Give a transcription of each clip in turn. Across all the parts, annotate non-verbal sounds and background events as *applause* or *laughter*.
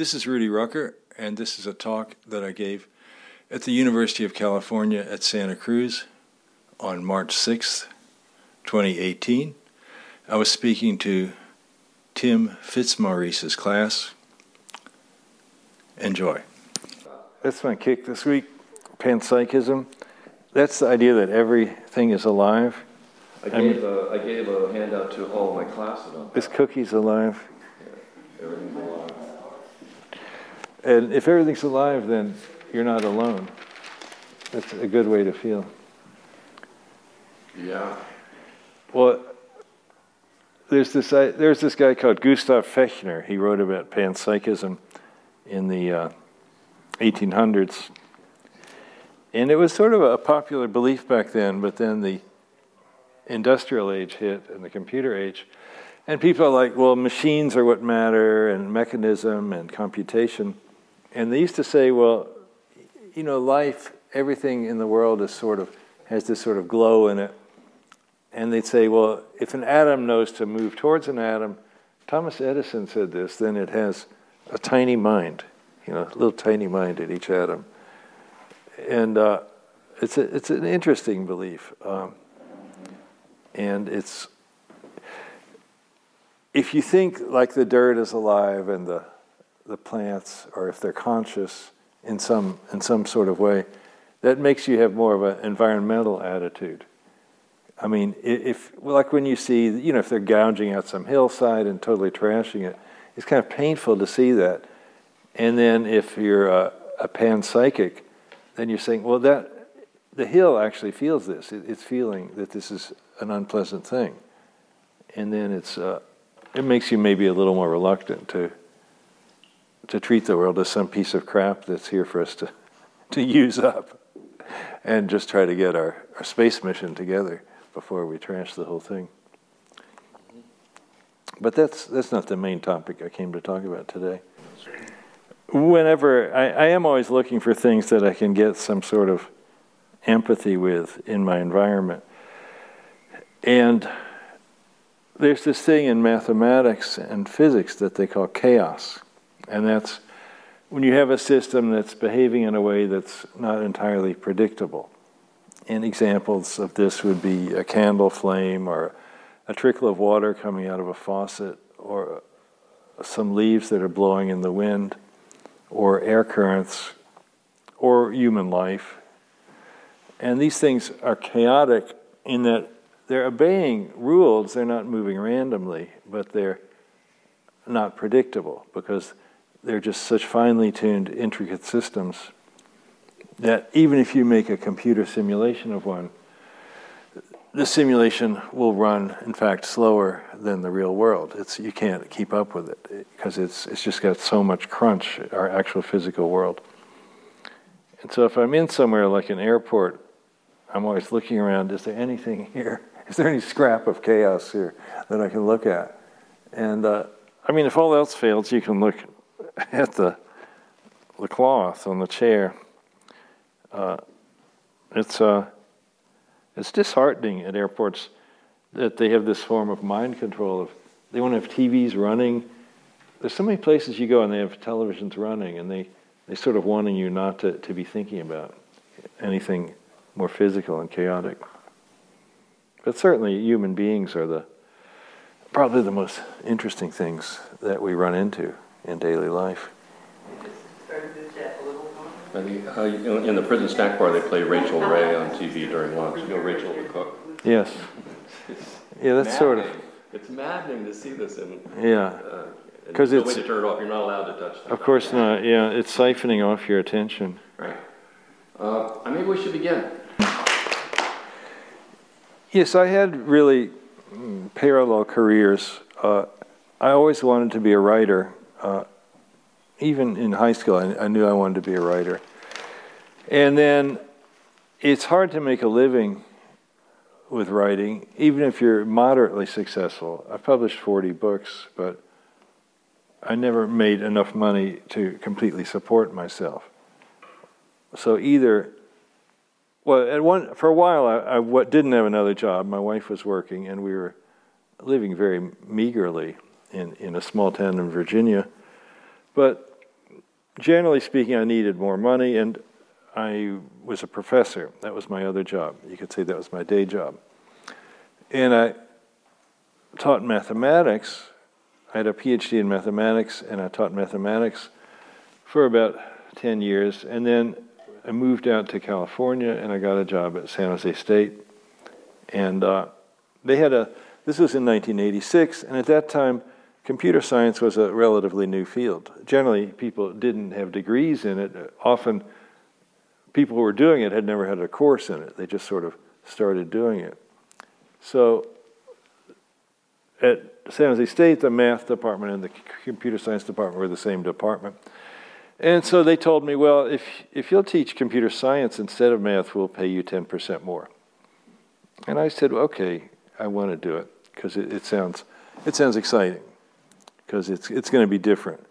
This is Rudy Rucker, and this is a talk that I gave at the University of California at Santa Cruz on March 6th, 2018. I was speaking to Tim Fitzmaurice's class. Enjoy. That's my kick this week panpsychism. That's the idea that everything is alive. I gave, a, I gave a handout to all my classes on This cookie's alive. Yeah, everything's alive. And if everything's alive, then you're not alone. That's a good way to feel. Yeah. Well, there's this, there's this guy called Gustav Fechner. He wrote about panpsychism in the uh, 1800s. And it was sort of a popular belief back then, but then the industrial age hit and the computer age. And people are like, well, machines are what matter, and mechanism and computation. And they used to say, well, you know, life, everything in the world is sort of, has this sort of glow in it. And they'd say, well, if an atom knows to move towards an atom, Thomas Edison said this, then it has a tiny mind, you know, a little tiny mind at each atom. And uh, it's, a, it's an interesting belief. Um, and it's, if you think like the dirt is alive and the, the plants, or if they're conscious in some, in some sort of way, that makes you have more of an environmental attitude. I mean, if, like when you see, you know, if they're gouging out some hillside and totally trashing it, it's kind of painful to see that. And then if you're a, a panpsychic, then you're saying, well, that the hill actually feels this. It, it's feeling that this is an unpleasant thing, and then it's uh, it makes you maybe a little more reluctant to to treat the world as some piece of crap that's here for us to *laughs* to use up, and just try to get our, our space mission together before we trash the whole thing. But that's that's not the main topic I came to talk about today. Whenever I, I am always looking for things that I can get some sort of empathy with in my environment. And there's this thing in mathematics and physics that they call chaos. And that's when you have a system that's behaving in a way that's not entirely predictable. And examples of this would be a candle flame or a trickle of water coming out of a faucet or some leaves that are blowing in the wind or air currents or human life. And these things are chaotic in that they're obeying rules, they're not moving randomly, but they're not predictable because they're just such finely tuned, intricate systems that even if you make a computer simulation of one, the simulation will run, in fact, slower than the real world. It's, you can't keep up with it because it's, it's just got so much crunch, our actual physical world. And so if I'm in somewhere like an airport, I'm always looking around, is there anything here *laughs* is there any scrap of chaos here that I can look at? And uh, I mean, if all else fails, you can look at the the cloth on the chair. Uh, it's uh, it's disheartening at airports that they have this form of mind control. Of they want to have TVs running. There's so many places you go and they have televisions running, and they they sort of wanting you not to, to be thinking about anything more physical and chaotic. But certainly, human beings are the probably the most interesting things that we run into in daily life. I uh, in the prison snack bar, they play Rachael Ray on TV during lunch. You know Rachel the cook. Yes. yeah, that's sort of. It's maddening to see this in. Yeah. Because uh, it's. No way to turn it off. You're not allowed to touch. That. Of course not. Yeah, it's siphoning off your attention. Right. Uh, maybe we should begin. Yes, I had really mm, parallel careers. Uh, I always wanted to be a writer. Uh, even in high school, I, I, knew I wanted to be a writer. And then it's hard to make a living with writing, even if you're moderately successful. I've published 40 books, but I never made enough money to completely support myself. So either well, at one for a while, I, I didn't have another job. My wife was working, and we were living very meagerly in, in a small town in Virginia. But generally speaking, I needed more money, and I was a professor. That was my other job. You could say that was my day job. And I taught mathematics. I had a PhD in mathematics, and I taught mathematics for about 10 years. And then I moved out to California, and I got a job at San Jose State. And uh, they had a, this was in 1986, and at that time, computer science was a relatively new field. Generally, people didn't have degrees in it. Often, people who were doing it had never had a course in it. They just sort of started doing it. So, at San Jose State, the math department and the computer science department were the same department. And so they told me, well, if, if you'll teach computer science instead of math, we'll pay you 10% more. And I said, okay, I want to do it because it, it, sounds, it sounds exciting because it's, it's going to be different.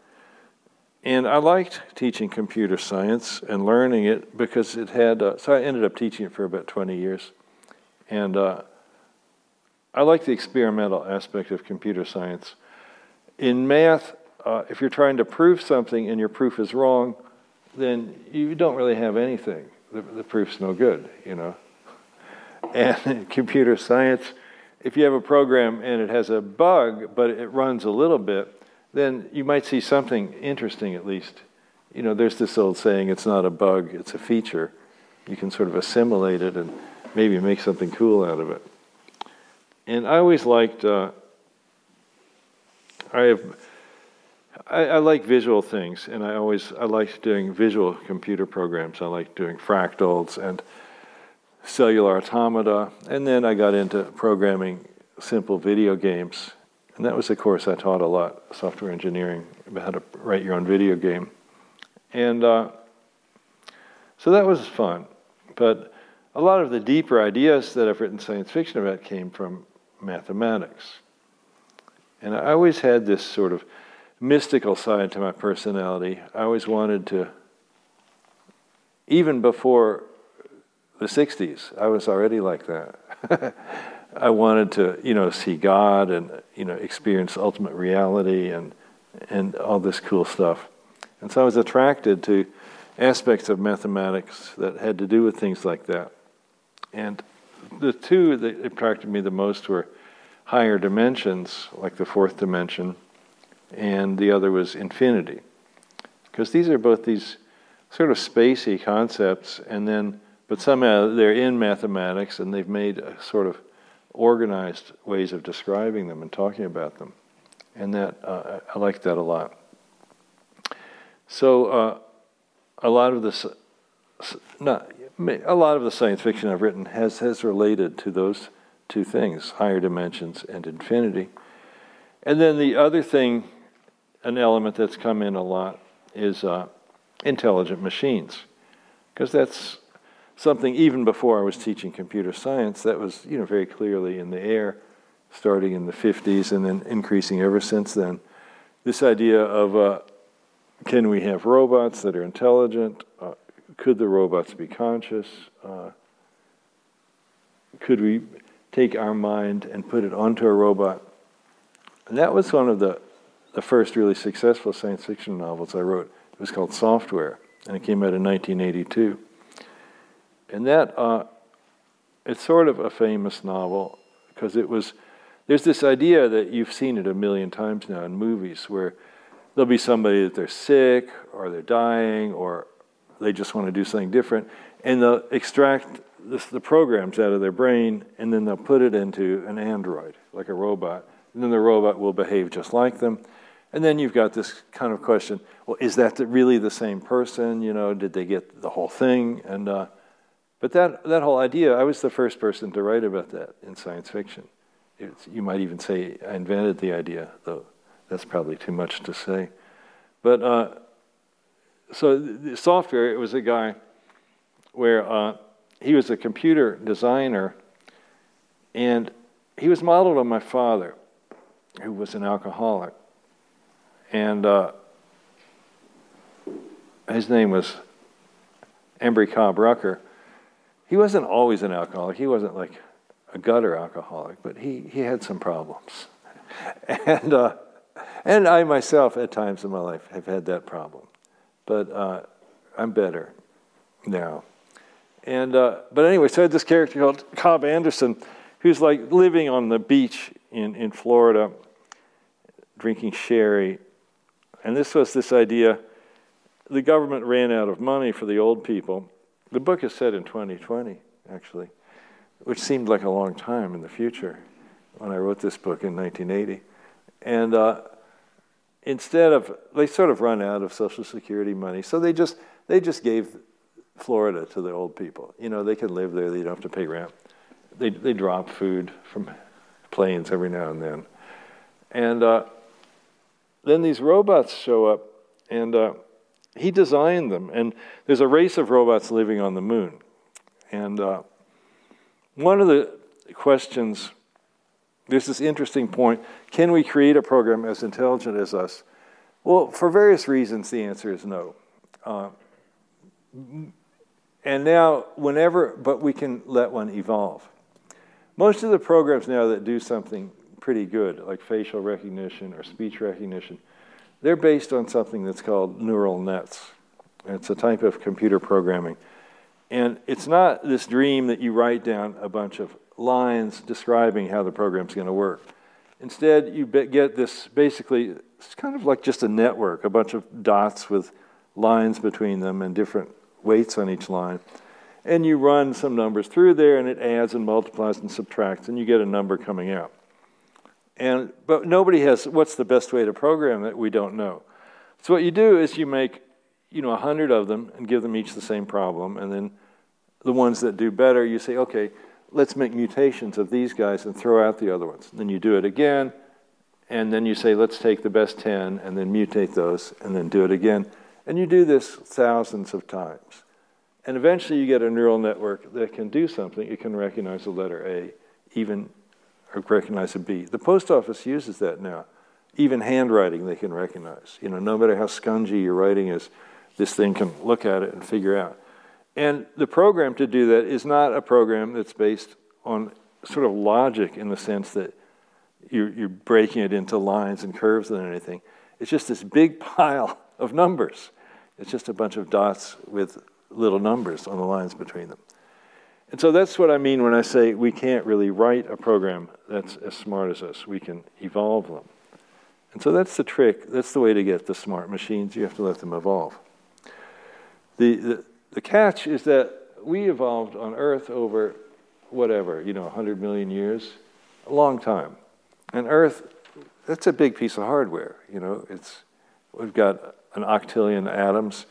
And I liked teaching computer science and learning it because it had, uh, so I ended up teaching it for about 20 years. And uh, I like the experimental aspect of computer science. In math, uh, if you're trying to prove something and your proof is wrong, then you don't really have anything. The, the proof's no good, you know. *laughs* And computer science, if you have a program and it has a bug, but it runs a little bit, then you might see something interesting at least. You know, there's this old saying, it's not a bug, it's a feature. You can sort of assimilate it and maybe make something cool out of it. And I always liked, uh, I have, I, I, like visual things, and I always, I like doing visual computer programs. I like doing fractals and cellular automata, and then I got into programming simple video games. And that was a course I taught a lot, software engineering, about how to write your own video game. And uh, so that was fun. But a lot of the deeper ideas that I've written science fiction about came from mathematics. And I always had this sort of mystical side to my personality. I always wanted to, even before the 60s, I was already like that. *laughs* I wanted to, you know, see God and, you know, experience ultimate reality and, and all this cool stuff. And so I was attracted to aspects of mathematics that had to do with things like that. And the two that attracted me the most were higher dimensions, like the fourth dimension, and the other was infinity. Because these are both these sort of spacey concepts, and then, but somehow they're in mathematics and they've made sort of organized ways of describing them and talking about them. And that, uh, I like that a lot. So, uh, a lot of this, not, a lot of the science fiction I've written has, has related to those two things higher dimensions and infinity. And then the other thing, an element that's come in a lot, is uh, intelligent machines. Because that's something even before I was teaching computer science that was you know very clearly in the air starting in the 50s and then increasing ever since then this idea of uh, can we have robots that are intelligent uh, could the robots be conscious? Uh, could we take our mind and put it onto a robot? And that was one of the, the first really successful science fiction novels I wrote. It was called Software, and it came out in 1982. And that, uh, it's sort of a famous novel because it was, there's this idea that you've seen it a million times now in movies where there'll be somebody that they're sick or they're dying or they just want to do something different. And they'll extract this, the programs out of their brain and then they'll put it into an android, like a robot. And then the robot will behave just like them. And then you've got this kind of question well, is that really the same person? You know, did they get the whole thing? And, uh, but that, that whole idea, I was the first person to write about that in science fiction. It's, you might even say I invented the idea, though that's probably too much to say. But uh, so the software, it was a guy where uh, he was a computer designer, and he was modeled on my father, who was an alcoholic. And uh, his name was Embry Cobb Rucker. He wasn't always an alcoholic. He wasn't like a gutter alcoholic, but he, he had some problems. *laughs* And, uh, and I myself, at times in my life, have had that problem but uh, I'm better now. And uh, but anyway, so I had this character called Cobb Anderson, who's like living on the beach in in Florida, drinking sherry, and this was this idea. The government ran out of money for the old people. The book is set in 2020, actually, which seemed like a long time in the future when I wrote this book in 1980. And uh, instead of, they sort of run out of Social Security money, so they just they just gave Florida to the old people. You know, they can live there; they don't have to pay rent. They they drop food from planes every now and then, and uh, then these robots show up, and uh, he designed them. And there's a race of robots living on the moon, and uh, one of the questions there's this interesting point can we create a program as intelligent as us? Well, for various reasons, the answer is no. Uh, and now, whenever, but we can let one evolve. Most of the programs now that do something pretty good, like facial recognition or speech recognition, they're based on something that's called neural nets. It's a type of computer programming. And it's not this dream that you write down a bunch of lines describing how the program's going to work. Instead, you get this basically, it's kind of like just a network, a bunch of dots with lines between them and different weights on each line. And you run some numbers through there, and it adds and multiplies and subtracts, and you get a number coming out. And, but nobody has what's the best way to program it, we don't know. So what you do is you make you know, a hundred of them and give them each the same problem, and then the ones that do better, you say, okay, let's make mutations of these guys and throw out the other ones. Then you do it again, and then you say, let's take the best 10 and then mutate those, and then do it again. And you do this thousands of times. And eventually you get a neural network that can do something. It can recognize the letter A, even recognize a B. The post office uses that now. Even handwriting they can recognize. You know, no matter how scungy your writing is, this thing can look at it and figure out. And the program to do that is not a program that's based on sort of logic in the sense that you're, you're breaking it into lines and curves and anything. It's just this big *laughs* pile of numbers. It's just a bunch of dots with little numbers on the lines between them. And so that's what I mean when I say we can't really write a program that's as smart as us. We can evolve them. And so that's the trick. That's the way to get the smart machines. You have to let them evolve. The, the, the catch is that we evolved on Earth over whatever, you know, 100 million years, a long time. And Earth, that's a big piece of hardware, you know. It's, we've got an octillion atoms,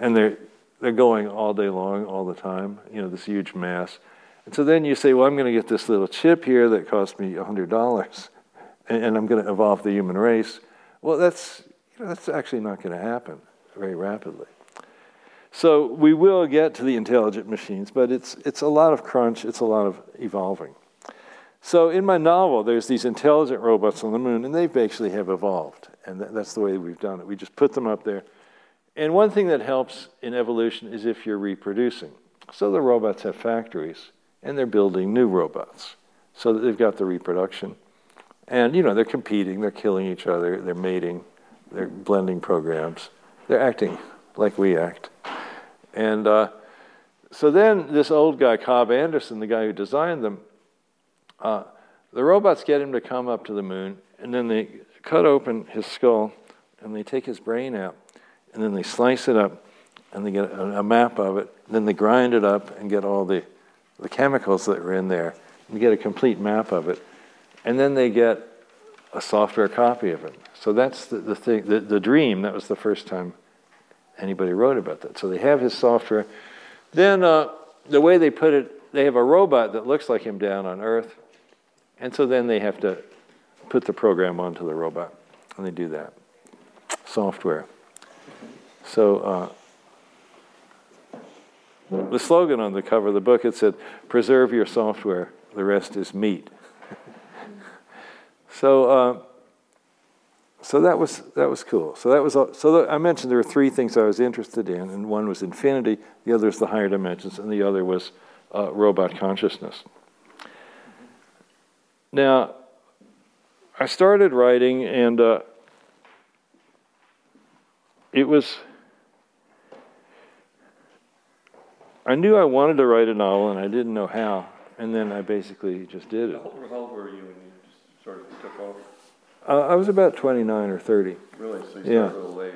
and they're, they're going all day long, all the time, you know, this huge mass. And so then you say, well, I'm going to get this little chip here that cost me $100, *laughs* and, and I'm going to evolve the human race. Well, that's, you know, that's actually not going to happen very rapidly. So we will get to the intelligent machines, but it's, it's a lot of crunch, it's a lot of evolving. So in my novel, there's these intelligent robots on the moon, and they basically have evolved. And that's the way we've done it. We just put them up there. And one thing that helps in evolution is if you're reproducing. So the robots have factories, and they're building new robots. So that they've got the reproduction. And, you know, they're competing, they're killing each other, they're mating, they're blending programs, they're acting like we act. And uh, so then this old guy, Cobb Anderson, the guy who designed them, uh, the robots get him to come up to the moon, and then they cut open his skull, and they take his brain out, and then they slice it up, and they get a, a map of it. then they grind it up and get all the, the chemicals that were in there, and get a complete map of it. And then they get a software copy of it. So that's the, the thing, the, the dream. That was the first time anybody wrote about that. So they have his software. Then uh, the way they put it, they have a robot that looks like him down on Earth. And so then they have to put the program onto the robot. And they do that. Software. So uh, the slogan on the cover of the book, it said, preserve your software, the rest is meat. *laughs* so uh, so that was that was cool. So that was so I mentioned there were three things I was interested in, and one was infinity, the other is the higher dimensions, and the other was uh, robot consciousness. Now, I started writing, and uh, it was I knew I wanted to write a novel and I didn't know how. And then I basically just did it. How old were you when you just sort of took off? Uh, I was about 29 or 30. Really? So you Yeah. started a little late.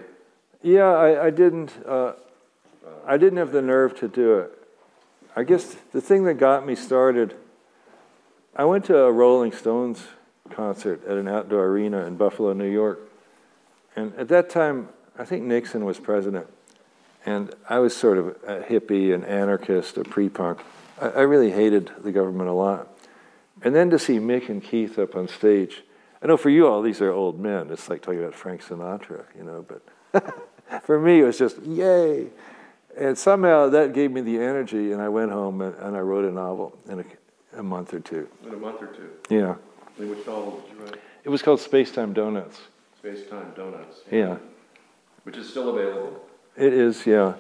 Yeah, I, I didn't. Uh, I didn't have the nerve to do it. I guess the thing that got me started. I went to a Rolling Stones concert at an outdoor arena in Buffalo, New York, and at that time, I think Nixon was president, and I was sort of a hippie, an anarchist, a pre-punk. I, I really hated the government a lot, and then to see Mick and Keith up on stage. I know for you all, these are old men. It's like talking about Frank Sinatra, you know, but. *laughs* For me, it was just yay. And somehow that gave me the energy, and I went home and, and I wrote a novel in a, a month or two. In a month or two. Yeah. And which novel did you write? It was called Space Time Donuts. Space Time Donuts. Yeah. Which is still available. It is, yeah.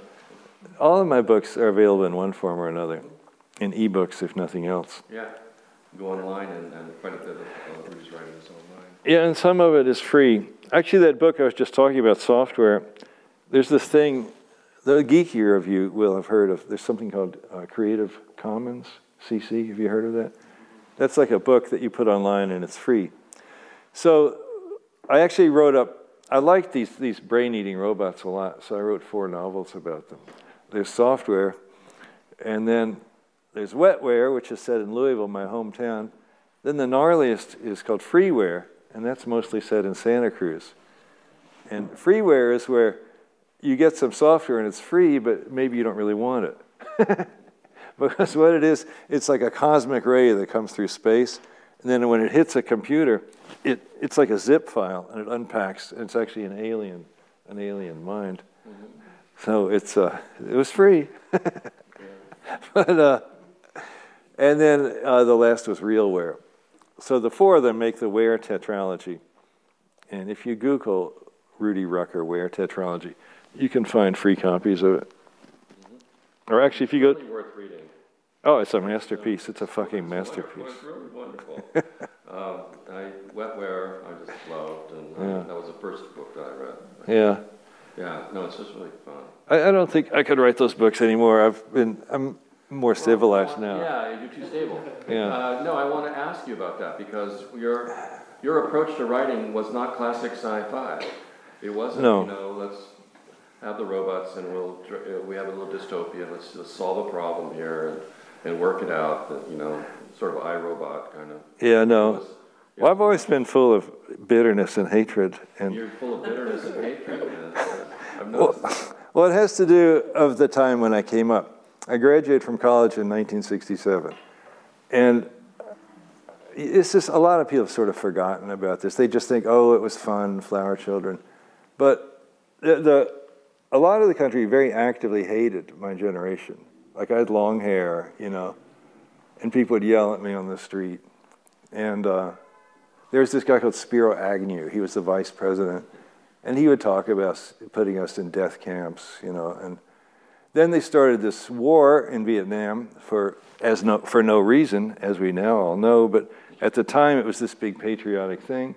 All of my books are available in one form or another, in ebooks, if nothing else. Yeah. Go online and, and quite a bit of uh, writing is online. Yeah, and some of it is free. Actually, that book I was just talking about, software, there's this thing, the geekier of you will have heard of, there's something called uh, Creative Commons, CC. Have you heard of that? That's like a book that you put online and it's free. So I actually wrote up, I like these, these brain eating robots a lot, so I wrote four novels about them. There's software, and then there's wetware, which is set in Louisville, my hometown. Then the gnarliest is called freeware, and that's mostly set in Santa Cruz. And freeware is where you get some software and it's free, but maybe you don't really want it. *laughs* because what it is, it's like a cosmic ray that comes through space, and then when it hits a computer, it, it's like a zip file, and it unpacks, and it's actually an alien, an alien mind. So it's uh, it was free, *laughs* but uh, and then uh, the last was realware. So the four of them make the Ware tetralogy, and if you Google Rudy Rucker Ware tetralogy, you can find free copies of it. Or actually, if you go, Really worth reading. oh, it's a masterpiece. It's a fucking masterpiece. Wonderful. *laughs* um, I, Wetware, I just loved, and uh, Yeah. that was the first book that I read. Yeah, Yeah, no, it's just really fun. I, I don't think I could write those books anymore. I've been, I'm more civilized now. Yeah, you're too stable. Yeah. Uh, no, I want to ask you about that because your your approach to writing was not classic sci-fi. It wasn't, No. you know, let's have the robots and we'll uh, we have a little dystopia. Let's just solve a problem here and, and work it out. that, You know, sort of iRobot kind of. Yeah, no. was- Well, I've always been full of bitterness and hatred, and You're full of bitterness and hatred. man. I've noticed. *laughs* Well, it has to do of the time when I came up. I graduated from college in 1967, and it's just a lot of people have sort of forgotten about this. They just think, oh, it was fun, flower children, but the, the a lot of the country very actively hated my generation. Like I had long hair, you know, and people would yell at me on the street, and uh, there was this guy called Spiro Agnew. He was the vice president. And he would talk about putting us in death camps, you know. And then they started this war in Vietnam for, as no, for no reason, as we now all know. But at the time, it was this big patriotic thing.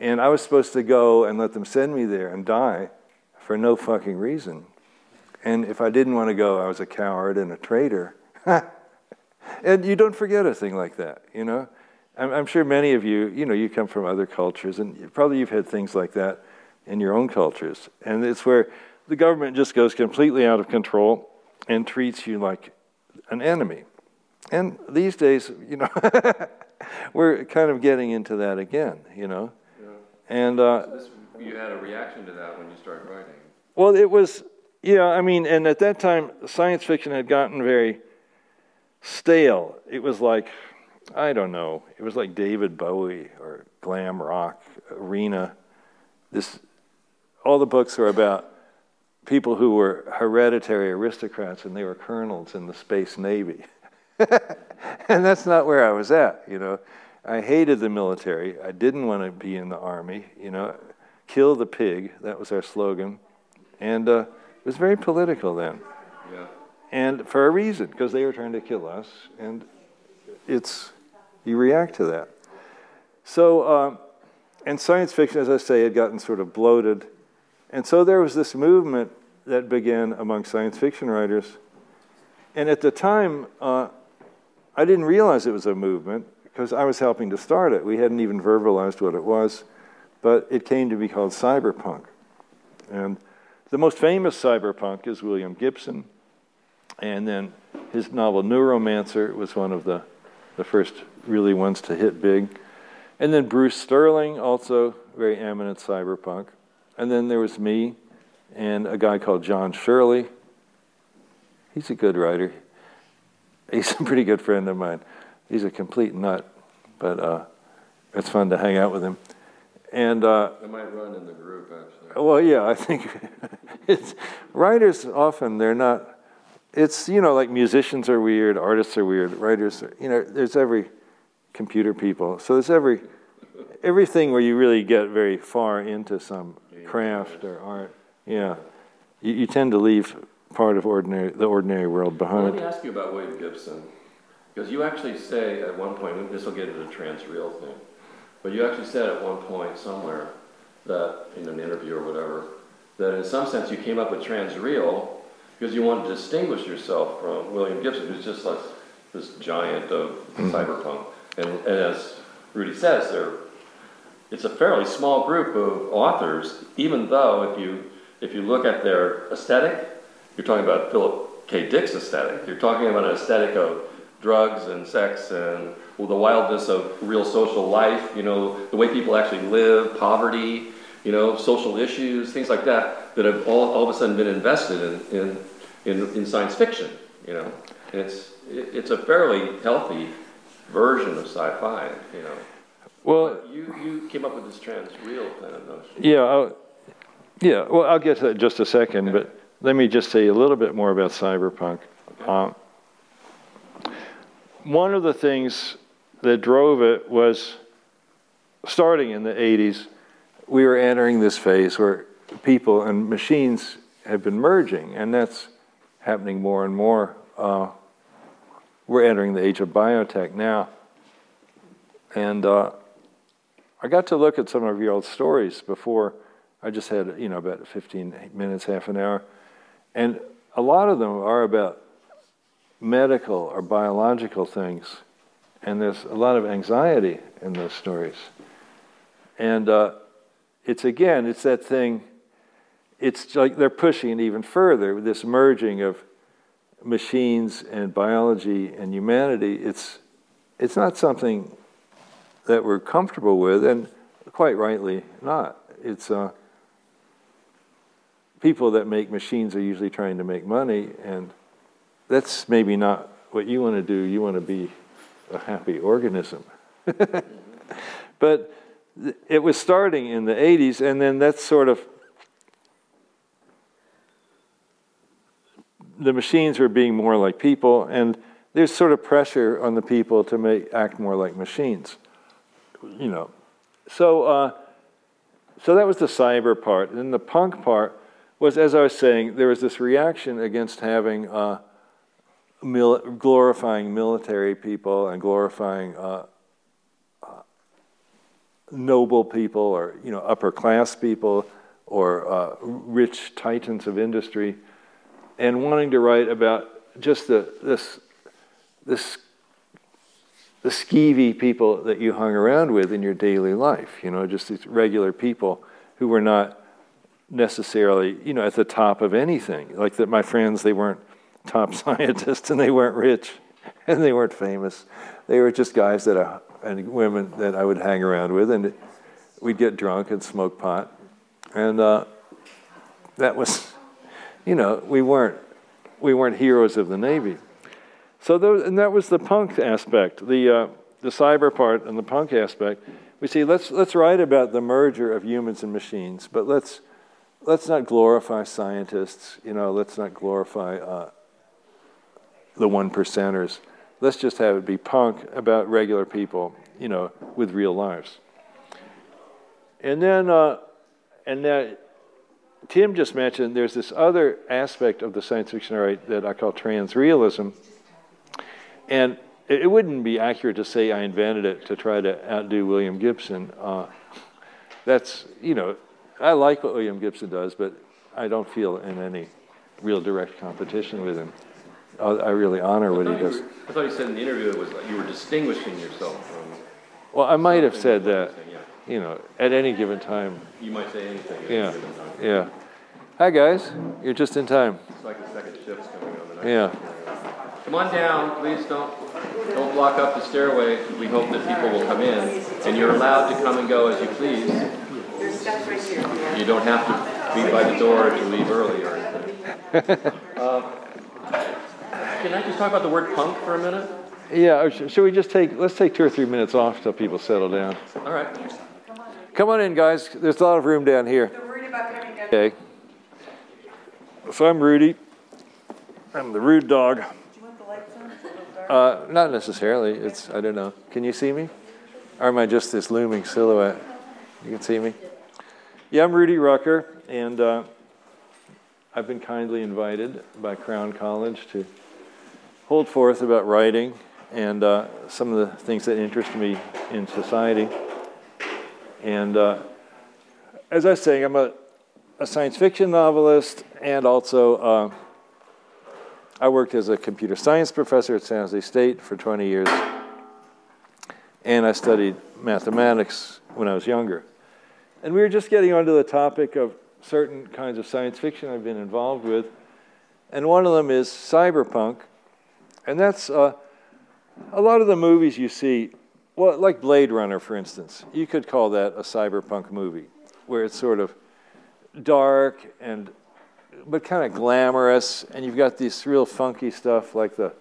And I was supposed to go and let them send me there and die for no fucking reason. And if I didn't want to go, I was a coward and a traitor. *laughs* and you don't forget a thing like that, you know? I'm, I'm sure many of you, you know, you come from other cultures, and probably you've had things like that in your own cultures. And it's where the government just goes completely out of control and treats you like an enemy. And these days, you know, *laughs* we're kind of getting into that again, you know. And uh, This, you had a reaction to that when you started writing. well, it was, yeah, I mean, and at that time, science fiction had gotten very stale. It was like, I don't know, it was like David Bowie or glam rock, arena. This, all the books were about people who were hereditary aristocrats and they were colonels in the space navy. *laughs* and that's not where I was at, you know. I hated the military. I didn't want to be in the army, you know. Kill the pig, that was our slogan. And uh, it was very political then. And for a reason, because they were trying to kill us. And it's, you react to that. So, um, and science fiction, as I say, had gotten sort of bloated. And so there was this movement that began among science fiction writers and at the time, uh, I didn't realize it was a movement because I was helping to start it. We hadn't even verbalized what it was, but it came to be called cyberpunk. And the most famous cyberpunk is William Gibson, and then his novel Neuromancer was one of the, the first really ones to hit big. And then Bruce Sterling, also very eminent cyberpunk. And then there was me and a guy called John Shirley. He's a good writer. He's a pretty good friend of mine. He's a complete nut, but uh, it's fun to hang out with him. And uh, I might run in the group actually. Well, yeah, I think *laughs* it's writers often they're not. It's you know like musicians are weird, artists are weird, writers. Are, you know, there's every computer people. So there's every everything where you really get very far into some craft or art. Yeah, you, you tend to leave part of ordinary the ordinary world Well, behind. let me ask you about William Gibson, because you actually say at one point, this will get into the trans-real thing, but you actually said at one point somewhere that, in an interview or whatever, that in some sense you came up with trans-real because you want to distinguish yourself from William Gibson, who's just like this giant of mm-hmm. cyberpunk. And, and as Rudy says, there, it's a fairly small group of authors, even though if you, if you look at their aesthetic, you're talking about Philip K. Dick's aesthetic. You're talking about an aesthetic of drugs and sex and well, the wildness of real social life, you know, the way people actually live, poverty, you know, social issues, things like that, that have all, all of a sudden been invested in, in, in, in science fiction, you know. And it's, it, it's a fairly healthy version of sci-fi, you know. Well, You, you came up with this trans-real kind of notion. Yeah, I'll, yeah. Well, I'll get to that in just a second, but let me just say a little bit more about cyberpunk. Um, one of the things that drove it was starting in the 80s, we were entering this phase where people and machines have been merging, and that's happening more and more. Uh, we're entering the age of biotech now. And uh, I got to look at some of your old stories before. I just had, you know, about 15 minutes, half an hour. And a lot of them are about medical or biological things. And there's a lot of anxiety in those stories. And uh, it's again, it's that thing, it's like they're pushing even further, this merging of machines and biology and humanity. It's, it's not something that we're comfortable with, and quite rightly not. It's uh, people that make machines are usually trying to make money, and that's maybe not what you want to do. You want to be a happy organism. *laughs* but it was starting in the 80s, and then that's sort of the machines were being more like people, and there's sort of pressure on the people to make act more like machines you know. So, uh, so that was the cyber part. And the punk part was, as I was saying, there was this reaction against having uh, glorifying military people and glorifying uh, uh, noble people or you know upper class people or uh, rich titans of industry, and wanting to write about just the, this this the skeevy people that you hung around with in your daily life, you know, just these regular people who were not necessarily, you know, at the top of anything. Like that my friends, they weren't top *laughs* scientists and they weren't rich *laughs* and they weren't famous. They were just guys that I, and women that I would hang around with and we'd get drunk and smoke pot. And uh, that was, you know, we weren't, we weren't heroes of the Navy. So those, and that was the punk aspect, the uh, the cyber part and the punk aspect. We see let's let's write about the merger of humans and machines, but let's let's not glorify scientists. You know, let's not glorify uh, the one percenters. Let's just have it be punk about regular people. You know, with real lives. And then uh, and that Tim just mentioned there's this other aspect of the science fiction art that I call transrealism and it, it wouldn't be accurate to say I invented it to try to outdo William Gibson. Uh, that's, you know, I like what William Gibson does, but I don't feel in any real direct competition with him. I really honor what he does. Were, I thought you said in the interview it was like you were distinguishing yourself from. Well, I might have said that. Yeah. You know, at any given time. You might say anything. yeah. Yeah. Hi guys, you're just in time. It's like the second shift's coming on the next. Yeah. Come on down, please don't don't block up the stairway. We hope that people will come in, and you're allowed to come and go as you please. You don't have to be by the door if you leave early or anything. *laughs* uh, can I just talk about the word punk for a minute? Yeah, should we just take, let's take two or three minutes off till people settle down. All right. Come on in, guys. There's a lot of room down here. Okay. So I'm Rudy. I'm the rude dog. Uh, not necessarily. It's I don't know. Can you see me? Or am I just this looming silhouette? You can see me. Yeah, I'm Rudy Rucker, and uh, I've been kindly invited by Crown College to hold forth about writing and uh, some of the things that interest me in society. And uh, as I was saying, I'm a, a science fiction novelist and also uh, I worked as a computer science professor at San Jose State for 20 years, and I studied mathematics when I was younger. And we were just getting onto the topic of certain kinds of science fiction I've been involved with, and one of them is cyberpunk, and that's uh, a lot of the movies you see, well, like Blade Runner, for instance, you could call that a cyberpunk movie, where it's sort of dark and but kind of glamorous, and you've got this real funky stuff like the,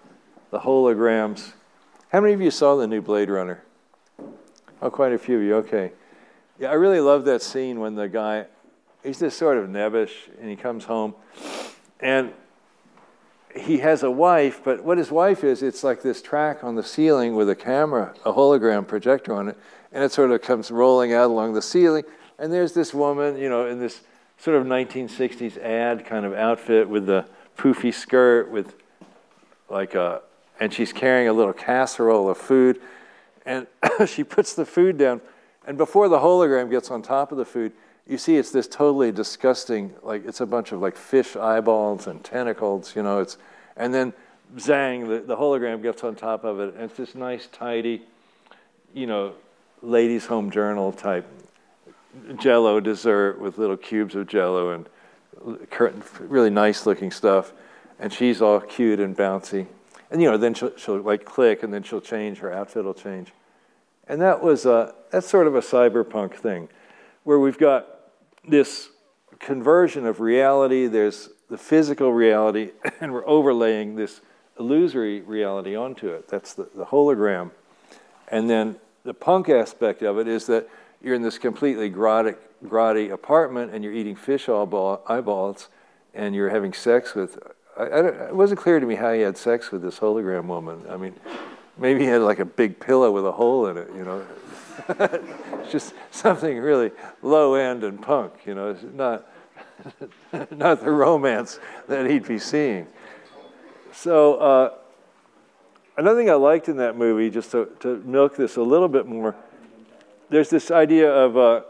the holograms. How many of you saw the new Blade Runner? Oh, quite a few of you, okay. Yeah, I really love that scene when the guy, he's just sort of nebbish, and he comes home, and he has a wife, but what his wife is, it's like this track on the ceiling with a camera, a hologram projector on it, and it sort of comes rolling out along the ceiling, and there's this woman, you know, in this sort of 1960s ad kind of outfit with the poofy skirt with like a, and she's carrying a little casserole of food. And *coughs* she puts the food down. And before the hologram gets on top of the food, you see it's this totally disgusting, like it's a bunch of like fish eyeballs and tentacles, you know, it's, and then zang, the, the hologram gets on top of it. And it's this nice, tidy, you know, ladies' home journal type jello dessert with little cubes of jello and really nice looking stuff. And she's all cute and bouncy. And you know, then she'll, she'll like click and then she'll change, her outfit will change. And that was a, that's sort of a cyberpunk thing where we've got this conversion of reality, there's the physical reality, *laughs* and we're overlaying this illusory reality onto it. That's the, the hologram. And then the punk aspect of it is that you're in this completely grotty, grotty apartment and you're eating fish eyeballs and you're having sex with. I, I it wasn't clear to me how he had sex with this hologram woman. I mean, maybe he had like a big pillow with a hole in it, you know. it's *laughs* just something really low end and punk, you know. It's not, *laughs* not the romance that he'd be seeing. So, uh, another thing I liked in that movie, just to, to milk this a little bit more, there's this idea of uh,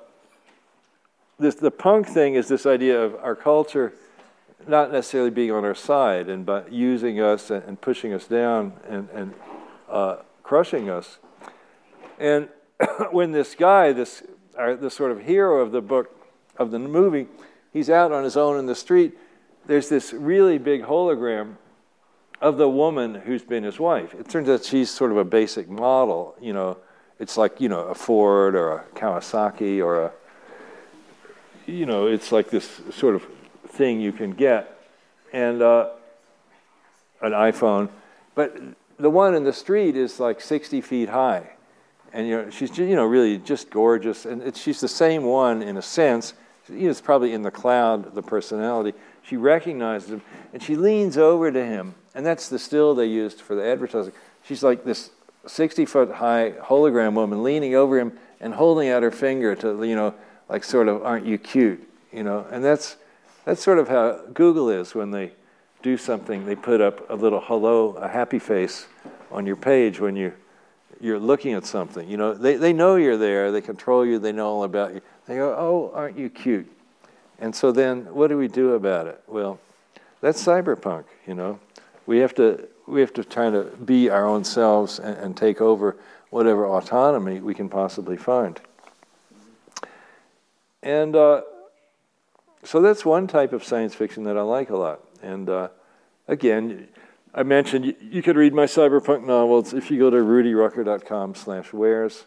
this, the punk thing is this idea of our culture not necessarily being on our side and but using us and, and pushing us down and, and uh, crushing us. And *coughs* when this guy, this uh, this sort of hero of the book, of the movie, he's out on his own in the street. There's this really big hologram of the woman who's been his wife. It turns out she's sort of a basic model, you know, it's like, you know, a Ford or a Kawasaki or a, you know, it's like this sort of thing you can get. And uh, an iPhone. But the one in the street is like 60 feet high. And, you know, she's, you know, really just gorgeous. And she's the same one in a sense. It's probably in the cloud, the personality. She recognizes him and she leans over to him. And that's the still they used for the advertising. She's like this 60 foot high hologram woman leaning over him and holding out her finger to, you know, like sort of, aren't you cute? You know, and that's, that's sort of how Google is when they do something. They put up a little hello, a happy face on your page when you, you're looking at something. You know, they, they know you're there, they control you, they know all about you. They go, oh, aren't you cute? And so then what do we do about it? Well, that's cyberpunk, you know. We have to we have to try to be our own selves and, and take over whatever autonomy we can possibly find. And uh, so that's one type of science fiction that I like a lot. And uh, again, I mentioned you, you, could read my cyberpunk novels if you go to rudyrucker.com slash wares.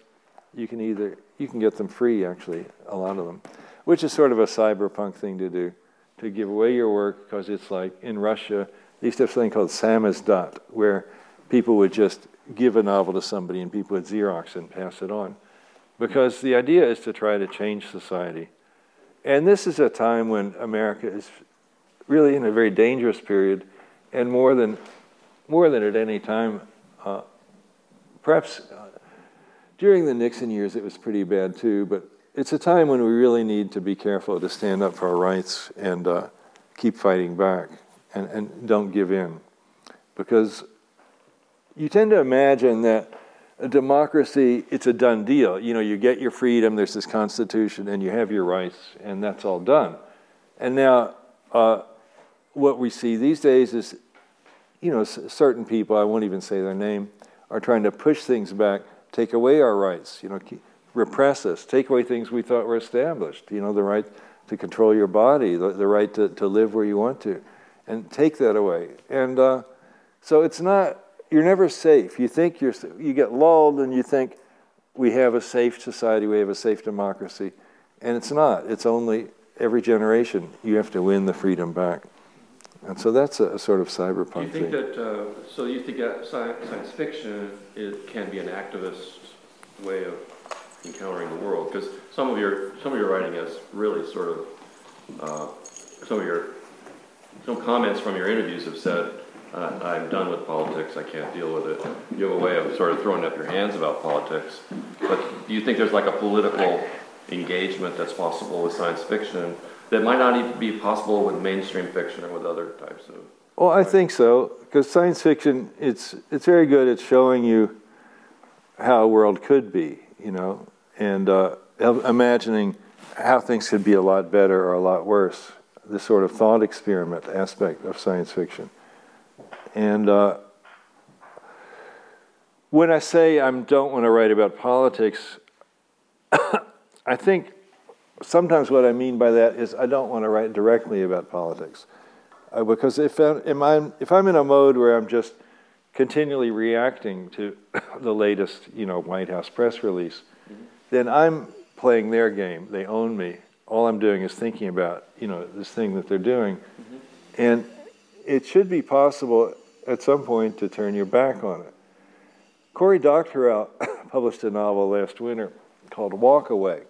You can either you can get them free actually, a lot of them, which is sort of a cyberpunk thing to do, to give away your work because it's like in Russia they used to have something called samizdat, where people would just give a novel to somebody and people would Xerox and pass it on. Because the idea is to try to change society. And this is a time when America is really in a very dangerous period, and more than, more than at any time, uh, perhaps uh, during the Nixon years it was pretty bad too, but it's a time when we really need to be careful to stand up for our rights and uh, keep fighting back and, and don't give in. Because you tend to imagine that a democracy, it's a done deal. You know, you get your freedom, there's this constitution, and you have your rights, and that's all done. And now, uh, what we see these days is, you know, certain people, I won't even say their name, are trying to push things back, take away our rights, you know, repress us, take away things we thought were established, you know, the right to control your body, the, the right to, to live where you want to and take that away. And uh, so it's not, you're never safe. You think you're, you get lulled and you think we have a safe society, we have a safe democracy. And it's not. It's only every generation you have to win the freedom back. And so that's a, a sort of cyberpunk Do you think thing. that, uh, so you think that science, science fiction it can be an activist way of encountering the world? Because some of your, some of your writing is really sort of, uh, some of your some comments from your interviews have said, uh, I'm done with politics, I can't deal with it. You have a way of sort of throwing up your hands about politics. But do you think there's like a political engagement that's possible with science fiction that might not even be possible with mainstream fiction or with other types of? Well, I think so, because science fiction, it's, it's very good at showing you how a world could be, you know, and uh, imagining how things could be a lot better or a lot worse this sort of thought experiment aspect of science fiction. And uh, when I say I don't want to write about politics, *coughs* I think sometimes what I mean by that is I don't want to write directly about politics. Uh, because if I'm, if I'm in a mode where I'm just continually reacting to *coughs* the latest, you know, White House press release, mm-hmm. then I'm playing their game. They own me all I'm doing is thinking about, you know, this thing that they're doing. Mm-hmm. And it should be possible at some point to turn your back on it. Cory Doctorow *coughs* published a novel last winter called Walk Away.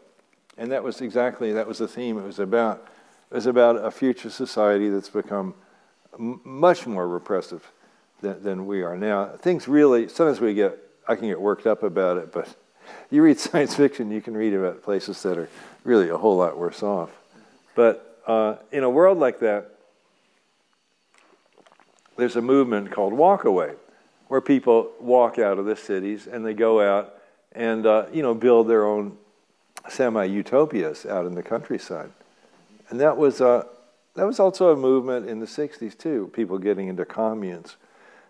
And that was exactly, that was the theme it was about. It was about a future society that's become m- much more repressive than, than we are now. Things really, sometimes we get, I can get worked up about it, but *laughs* you read science fiction, you can read about places that are really a whole lot worse off. But uh, in a world like that, there's a movement called Walk Away, where people walk out of the cities and they go out and uh, you know build their own semi-utopias out in the countryside. And that was uh, that was also a movement in the '60s too. People getting into communes.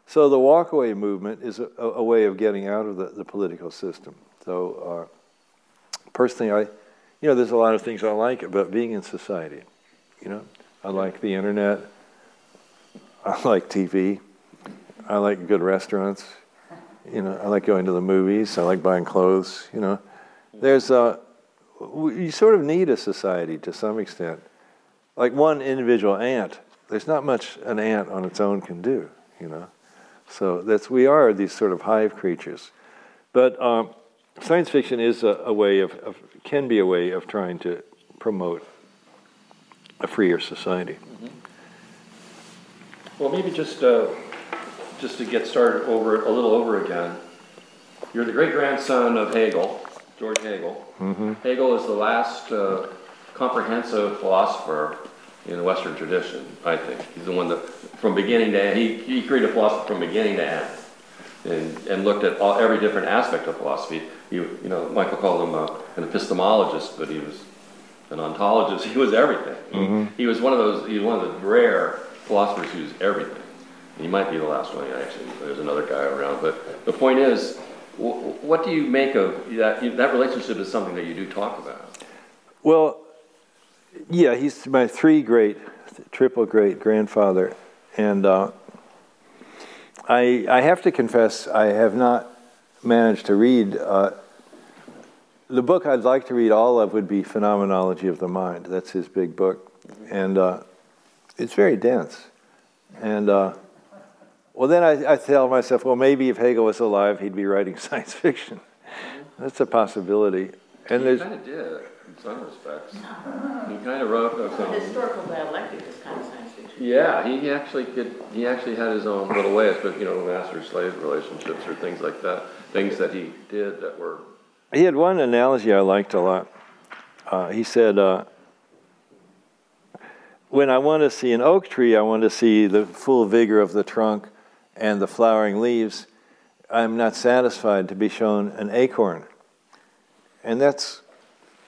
So the walkaway movement is a, a way of getting out of the, the political system. So uh, personally, I you know, there's a lot of things I like about being in society. You know, I like the internet. I like TV. I like good restaurants. You know, I like going to the movies. I like buying clothes. You know, there's a you sort of need a society to some extent. Like one individual ant, there's not much an ant on its own can do. You know, so that's we are these sort of hive creatures. But um, science fiction is a, a way of, of, can be a way of trying to promote a freer society. Mm-hmm. Well, maybe just uh, just to get started over a little over again. You're the great grandson of Hegel, George Hegel. Mm-hmm. Hegel is the last uh, comprehensive philosopher in the Western tradition. I think he's the one that, from beginning to end, he, he created philosophy from beginning to end and, and looked at all, every different aspect of philosophy. He, you know, Michael called him uh, an epistemologist, but he was an ontologist. *laughs* He was everything. Mm-hmm. He, was one of those. He was one of the rare philosophers who's everything. And He might be the last one, actually. There's another guy around. But the point is, what do you make of that? That relationship is something that you do talk about. Well, yeah, he's my three great, triple great grandfather. And uh, I, I have to confess, I have not managed to read. Uh, the book I'd like to read all of would be Phenomenology of the Mind. That's his big book. And uh, it's very dense. And uh, well, then I, I, tell myself, well, maybe if Hegel was alive, he'd be writing *laughs* science fiction. That's a possibility. And he kind of did, in some respects. He kind of wrote some historical dialectic is kind of science fiction. Yeah, he actually could. He actually had his own little ways, but you know, master-slave relationships or things like that. Things that he did that were. He had one analogy I liked a lot. Uh, he said. Uh, when I want to see an oak tree, I want to see the full vigor of the trunk and the flowering leaves. I'm not satisfied to be shown an acorn. And that's,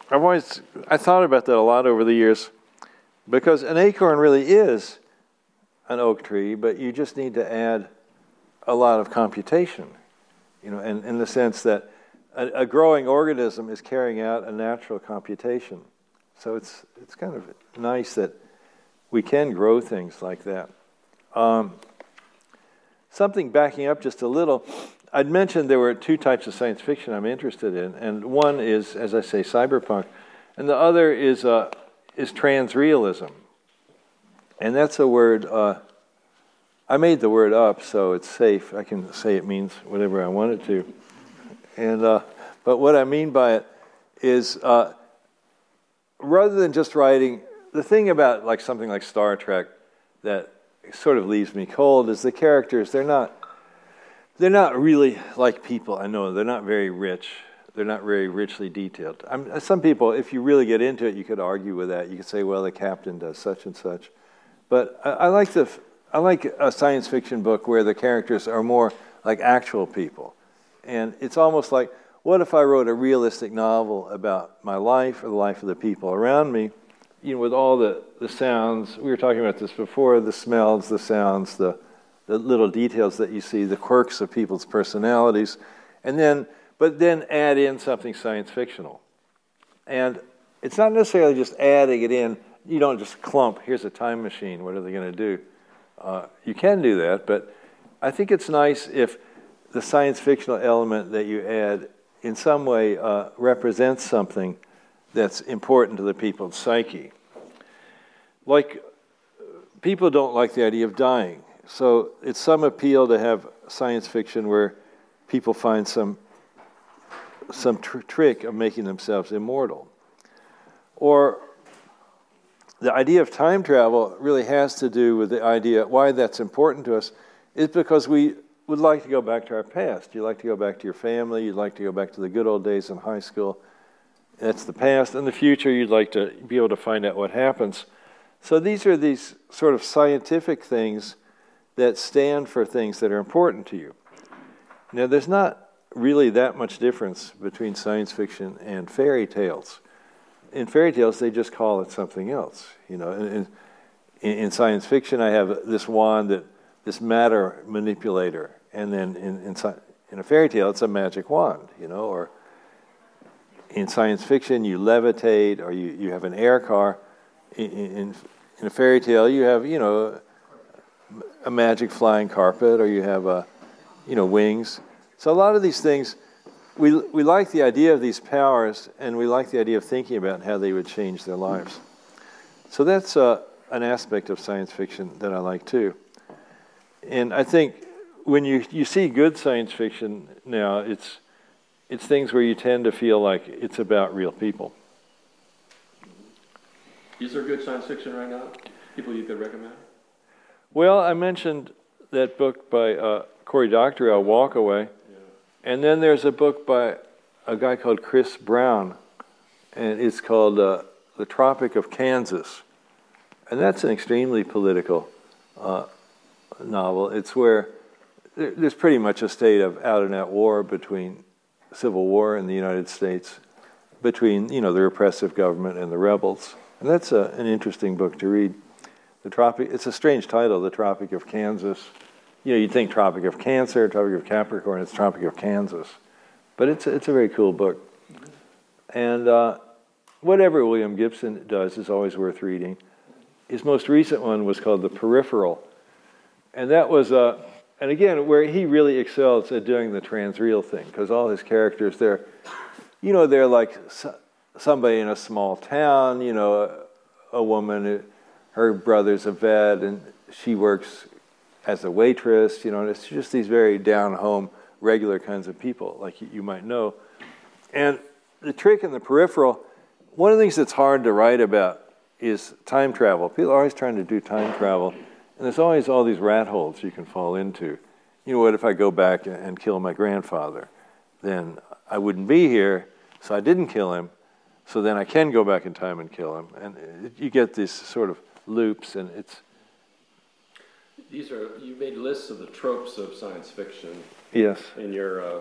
I've always, I thought about that a lot over the years because an acorn really is an oak tree, but you just need to add a lot of computation, you know, in, in the sense that a, a growing organism is carrying out a natural computation. So it's, it's kind of nice that we can grow things like that. Um, something backing up just a little, I'd mentioned there were two types of science fiction I'm interested in, and one is, as I say, cyberpunk, and the other is uh, is transrealism, and that's a word. Uh, I made the word up, so it's safe. I can say it means whatever I want it to, and uh, but what I mean by it is uh, rather than just writing the thing about like something like Star Trek that sort of leaves me cold is the characters. They're not they're not really like people. I know they're not very rich. They're not very richly detailed. I'm, some people, if you really get into it, you could argue with that. You could say, well, the captain does such and such. But I, I like the I like a science fiction book where the characters are more like actual people, and it's almost like what if I wrote a realistic novel about my life or the life of the people around me? you know, with all the, the sounds, we were talking about this before, the smells, the sounds, the, the little details that you see, the quirks of people's personalities, and then, but then add in something science fictional. And it's not necessarily just adding it in. You don't just clump, here's a time machine, what are they going to do? Uh, you can do that, but I think it's nice if the science fictional element that you add in some way uh, represents something that's important to the people's psyche. Like, people don't like the idea of dying. So it's some appeal to have science fiction where people find some, some tr- trick of making themselves immortal. Or the idea of time travel really has to do with the idea why that's important to us is because we would like to go back to our past. You'd like to go back to your family, you'd like to go back to the good old days in high school that's the past. In the future, you'd like to be able to find out what happens. So these are these sort of scientific things that stand for things that are important to you. Now, there's not really that much difference between science fiction and fairy tales. In fairy tales, they just call it something else. You know, in, in, in science fiction, I have this wand that this matter manipulator, and then in, in, in a fairy tale, it's a magic wand. You know, or in science fiction, you levitate or you, you have an air car. In, in, in a fairy tale, you have, you know, a magic flying carpet or you have, a, you know, wings. So a lot of these things, we, we like the idea of these powers and we like the idea of thinking about how they would change their lives. So that's uh, an aspect of science fiction that I like too. And I think when you, you see good science fiction now, it's it's things where you tend to feel like it's about real people. Is there good science fiction right now? People you could recommend? Well, I mentioned that book by uh, Cory Doctorow, Walk Away. Yeah. And then there's a book by a guy called Chris Brown, and it's called uh, The Tropic of Kansas. And that's an extremely political uh, novel. It's where there's pretty much a state of out and out war between civil war in the United States between you know the repressive government and the rebels, and that's a, an interesting book to read. The Tropic. It's a strange title, The Tropic of Kansas. you know, you'd think Tropic of Cancer, Tropic of Capricorn, it's Tropic of Kansas. But it's, it's a very cool book. And uh, whatever William Gibson does is always worth reading. His most recent one was called The Peripheral. And that was, uh, and again, where he really excels at doing the transreal thing, because all his characters, they're, you know, they're like somebody in a small town, you know, a, a woman, uh, her brother's a vet, and she works as a waitress, you know, and it's just these very down home, regular kinds of people, like you might know. And the trick in the peripheral, one of the things that's hard to write about is time travel. People are always trying to do time travel, and there's always all these rat holes you can fall into. You know, what if I go back and kill my grandfather? Then I wouldn't be here, so I didn't kill him, so then I can go back in time and kill him. And you get these sort of loops, and it's. These are, you made lists of the tropes of science fiction. Yes. In your, uh,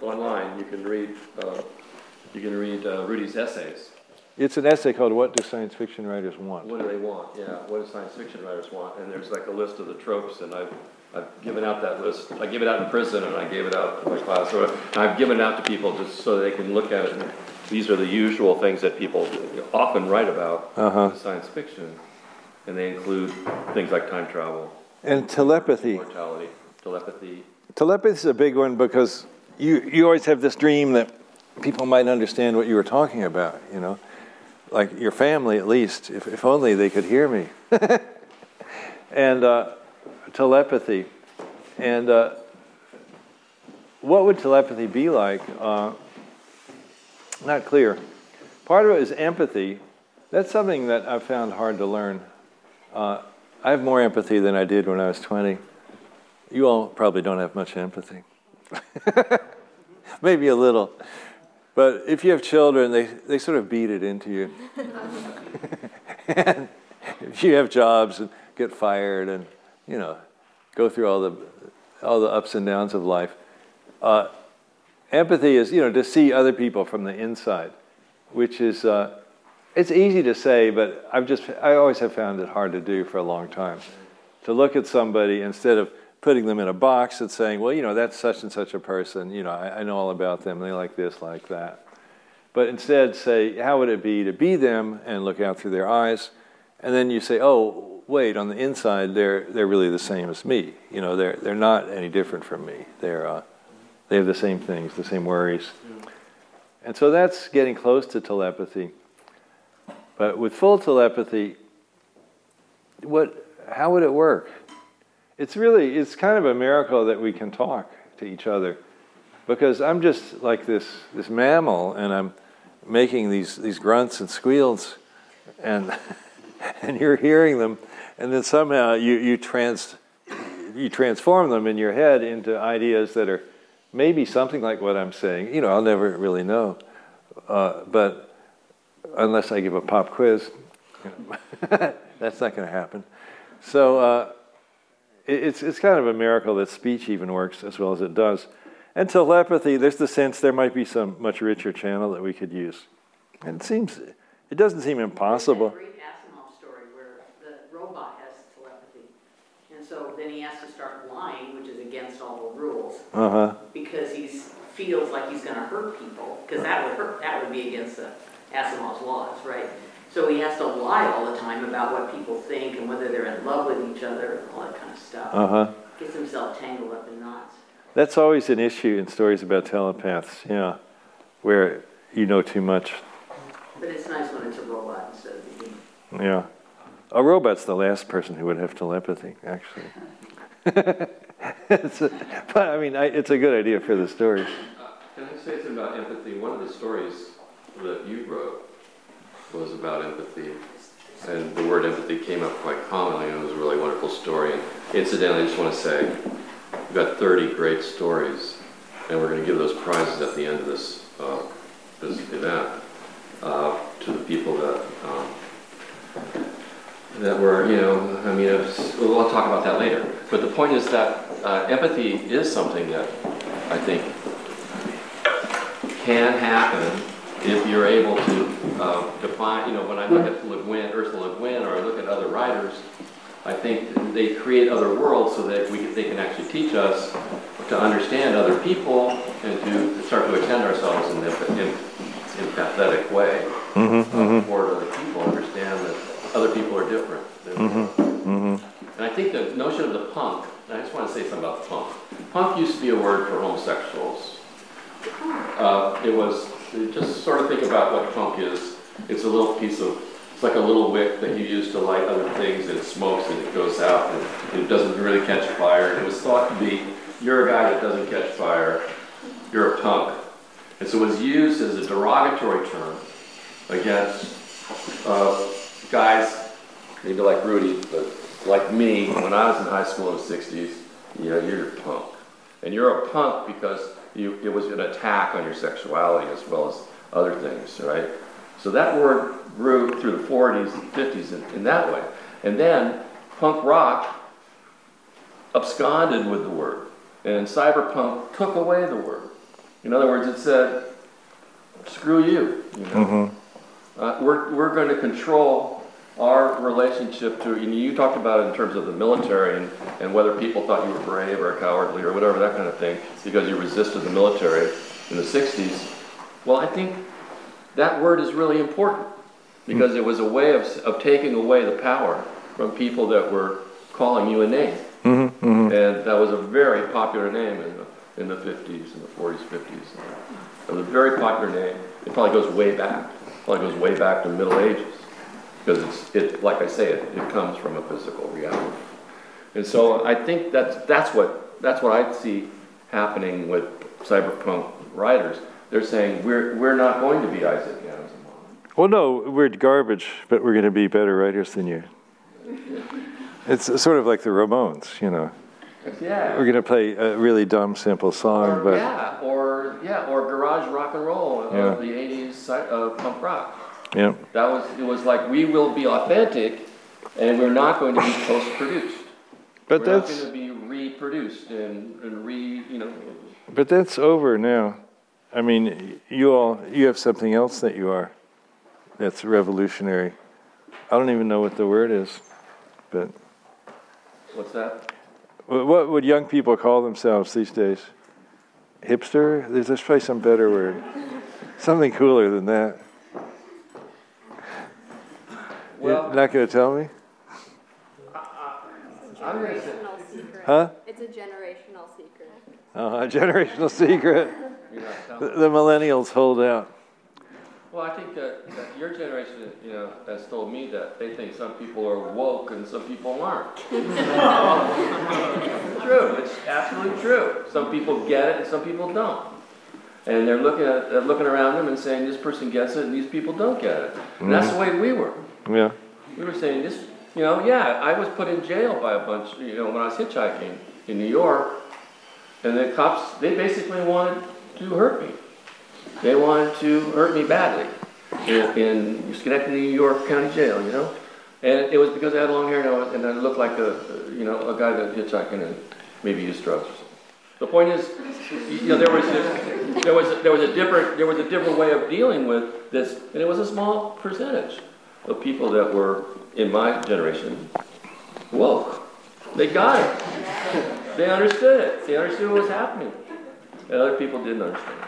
online, you can read, uh, you can read uh, Rudy's essays. It's an essay called "What Do Science Fiction Writers Want?" What do they want? Yeah, what do science fiction writers want? And there's like a list of the tropes, and I've I've given out that list. I gave it out in prison, and I gave it out in my class. So I've given it out to people just so they can look at it. And these are the usual things that people often write about uh-huh. in science fiction, and they include things like time travel and telepathy, mortality, telepathy. Telepathy is a big one because you you always have this dream that people might understand what you were talking about. You know like your family at least, if, if only they could hear me. *laughs* and uh, telepathy. And uh, what would telepathy be like? Uh, not clear. Part of it is empathy. That's something that I've found hard to learn. Uh, I have more empathy than I did when I was 20. You all probably don't have much empathy. *laughs* Maybe a little. But if you have children, they, they sort of beat it into you. and *laughs* *laughs* if you have jobs and get fired and, you know, go through all the, all the ups and downs of life, uh, empathy is, you know, to see other people from the inside, which is, uh, it's easy to say, but I've just, I always have found it hard to do for a long time. To look at somebody instead of putting them in a box and saying, well, you know, that's such and such a person, you know, I, I know all about them, they like this, like that. But instead, say, how would it be to be them and look out through their eyes? And then you say, oh, wait, on the inside, they're, they're really the same as me. You know, they're, they're not any different from me. They're, uh, they have the same things, the same worries. And so that's getting close to telepathy. But with full telepathy, what, how would it work? It's really it's kind of a miracle that we can talk to each other because i'm just like this this mammal and i'm making these these grunts and squeals and *laughs* and you're hearing them and then somehow you you trans you transform them in your head into ideas that are maybe something like what i'm saying. You know i'll never really know uh, but unless i give a pop quiz *laughs* that's not going to happen. So uh, it's, it's kind of a miracle that speech even works as well as it does. And telepathy, there's the sense there might be some much richer channel that we could use. And it seems, it doesn't seem impossible. There's that great Asimov story where the robot has telepathy. And so then he has to start lying, which is against all the rules. Uh-huh. Because he feels like he's going to hurt people. Because that would hurt, that would be against the Asimov's laws, right? So he has to lie all the time about what people think and whether they're in love with each other and all that kind of stuff. Uh huh. Gets himself tangled up in knots. That's always an issue in stories about telepaths, yeah, where you know too much. But it's nice when it's a robot instead of a human. Yeah. A robot's the last person who would have telepathy, actually. a, *laughs* but I mean, I, it's a good idea for the story. Uh, can I say something about empathy? One of the stories that you wrote was about empathy. And the word empathy came up quite commonly, and it was a really wonderful story. And incidentally, I just want to say, we've got 30 great stories, and we're going to give those prizes at the end of this, uh, this event uh, to the people that um, that were, you know, I mean, was, we'll talk about that later. But the point is that uh, empathy is something that I think can happen if you're able to uh, define, you know, when I look at Le Guin, Ursula Le Guin, or I look at other writers, I think they create other worlds so that we, they can actually teach us to understand other people and to start to attend ourselves in, a- in, in pathetic way. uh, Toward other people, understand that other people are different. than- And I think the notion of the punk, and I just want to say something about the punk. Punk used to be a word for homosexuals. Uh, it was, just sort of think about what punk is. It's a little piece of, it's like a little wick that you use to light other things and it smokes and it goes out and it doesn't really catch fire. It was thought to be, you're a guy that doesn't catch fire, you're a punk. And so it was used as a derogatory term against uh, guys, maybe like Rudy, but like me, when I was in high school in the 60s, you know, you're a punk. And you're a punk because you, it was an attack on your sexuality as well as other things, right? So that word grew through the 40s and 50s in, in that way. And then punk rock absconded with the word. And cyberpunk took away the word. In other words, it said, screw you. you know? Uh, we're, we're going to control our relationship to, and you talked about it in terms of the military and, and whether people thought you were brave or cowardly or whatever, that kind of thing, because you resisted the military in the 60s. Well, I think that word is really important because hmm. it was a way of, of taking away the power from people that were calling you a name. Mm-hmm, mm-hmm. And that was a very popular name in the, in the 50s and the 40s, 50s. It was a very popular name. It probably goes way back. Probably goes way back to the Middle Ages because it's, it, like I say, it, it comes from a physical reality. And so I think that's, that's what, that's what I see happening with cyberpunk writers. They're saying, we're, we're not going to be Isaac Asimov. Well, no, we're garbage, but we're going to be better writers than you. *laughs* It's sort of like the Ramones, you know. Yeah. We're going to play a really dumb, simple song, Or, but yeah, or, yeah, or garage rock and roll of Yeah. the 80s sci- uh, punk rock. Yeah. That was, it was like, we will be authentic and we're not going to be post-produced. But We're not that's going to be reproduced and, and re, you know, but that's over now. I mean, you all you have something else that you are that's revolutionary. I don't even know what the word is, but what's that? what would young people call themselves these days? Hipster? There's, there's probably some better word. Something cooler than that. You're not going to tell me? I'm gonna say, Generational secret. Huh? It's a generational secret. Oh, a generational secret. you're not The, telling. the millennials hold out. Well, I think that, that your generation, you know, has told me that they think some people are woke and some people aren't. *laughs* true, it's absolutely true. Some people get it and some people don't. And they're looking at, they're looking around them and saying, this person gets it and these people don't get it. And that's mm-hmm. the way we were. Yeah. We were saying this, you know, yeah, I was put in jail by a bunch, you know, when I was hitchhiking in New York. And the cops, they basically wanted to hurt me. They wanted to hurt me badly in, Schenectady, New York County Jail, you know? And it was because I had long hair and I, was, and I looked like a, you know, a guy that hitchhiking and maybe used drugs. The point is, you know, there was a, there was there was a different there was a different way of dealing with this, and it was a small percentage of people that were in my generation woke. They got it. They understood it. They understood what was happening, and other people didn't understand.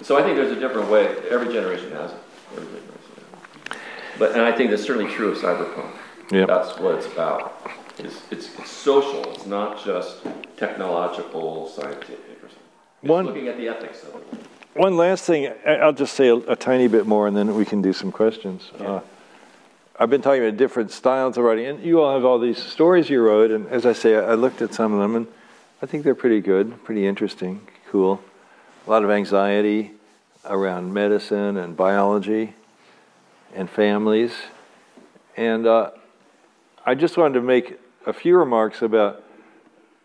it. So I think there's a different way. Every generation has it. Every generation has it. But and I think that's certainly true of cyberpunk. Yep. That's what it's about. It's, it's, it's social. It's not just technological, scientific, or something. It's One- looking at the ethics of it. One last thing, I'll just say a, a tiny bit more and then we can do some questions. Uh, I've been talking about different styles of writing, and you all have all these stories you wrote, and as I say, I, looked at some of them and I think they're pretty good, pretty interesting, cool. A lot of anxiety around medicine and biology and families. And uh, I just wanted to make a few remarks about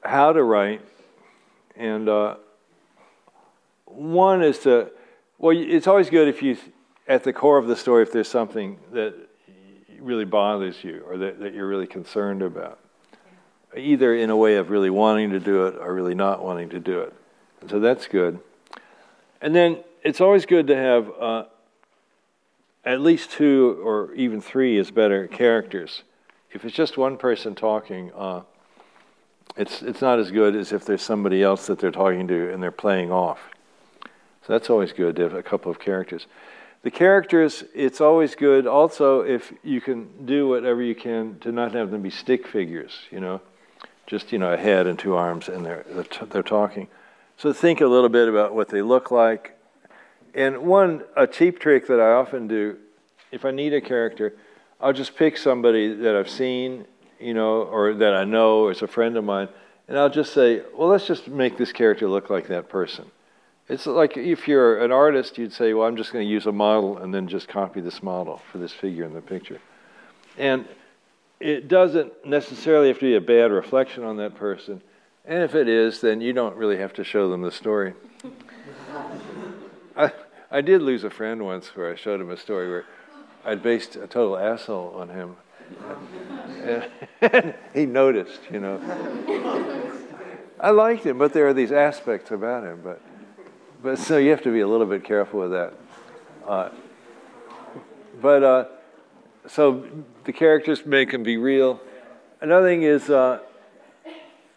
how to write and uh, one is to, well, it's always good if you, at the core of the story, if there's something that really bothers you or that, that you're really concerned about, either in a way of really wanting to do it or really not wanting to do it. And so that's good. And then it's always good to have uh, at least two or even three is better characters If it's just one person talking, uh, it's, it's not as good as if there's somebody else that they're talking to and they're playing off. So that's always good to have a couple of characters. The characters, it's always good also if you can do whatever you can to not have them be stick figures, you know, just, you know, a head and two arms and they're, they're, talking. So think a little bit about what they look like. And one, a cheap trick that I often do, if I need a character, I'll just pick somebody that I've seen, you know, or that I know is a friend of mine, and I'll just say, well, let's just make this character look like that person. It's like if you're an artist, you'd say, well, I'm just going to use a model and then just copy this model for this figure in the picture. And it doesn't necessarily have to be a bad reflection on that person. And if it is, then you don't really have to show them the story. *laughs* I, I did lose a friend once where I showed him a story where I'd based a total asshole on him. And *laughs* he noticed, you know. I liked him, but there are these aspects about him. But, but so you have to be a little bit careful with that. Uh, but uh, so the characters make them be real. Another thing is, uh,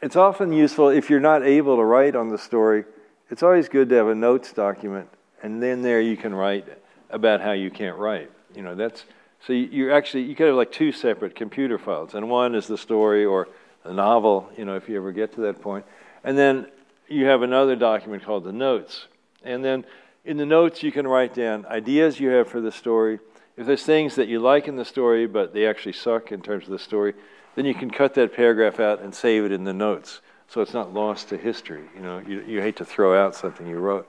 it's often useful if you're not able to write on the story. It's always good to have a notes document, and then there you can write about how you can't write. You know, that's so you, actually you could have like two separate computer files, and one is the story or the novel. You know, if you ever get to that point, and then you have another document called the notes, and then in the notes you can write down ideas you have for the story. If there's things that you like in the story but they actually suck in terms of the story, then you can cut that paragraph out and save it in the notes, so it's not lost to history. You know, you, you hate to throw out something you wrote.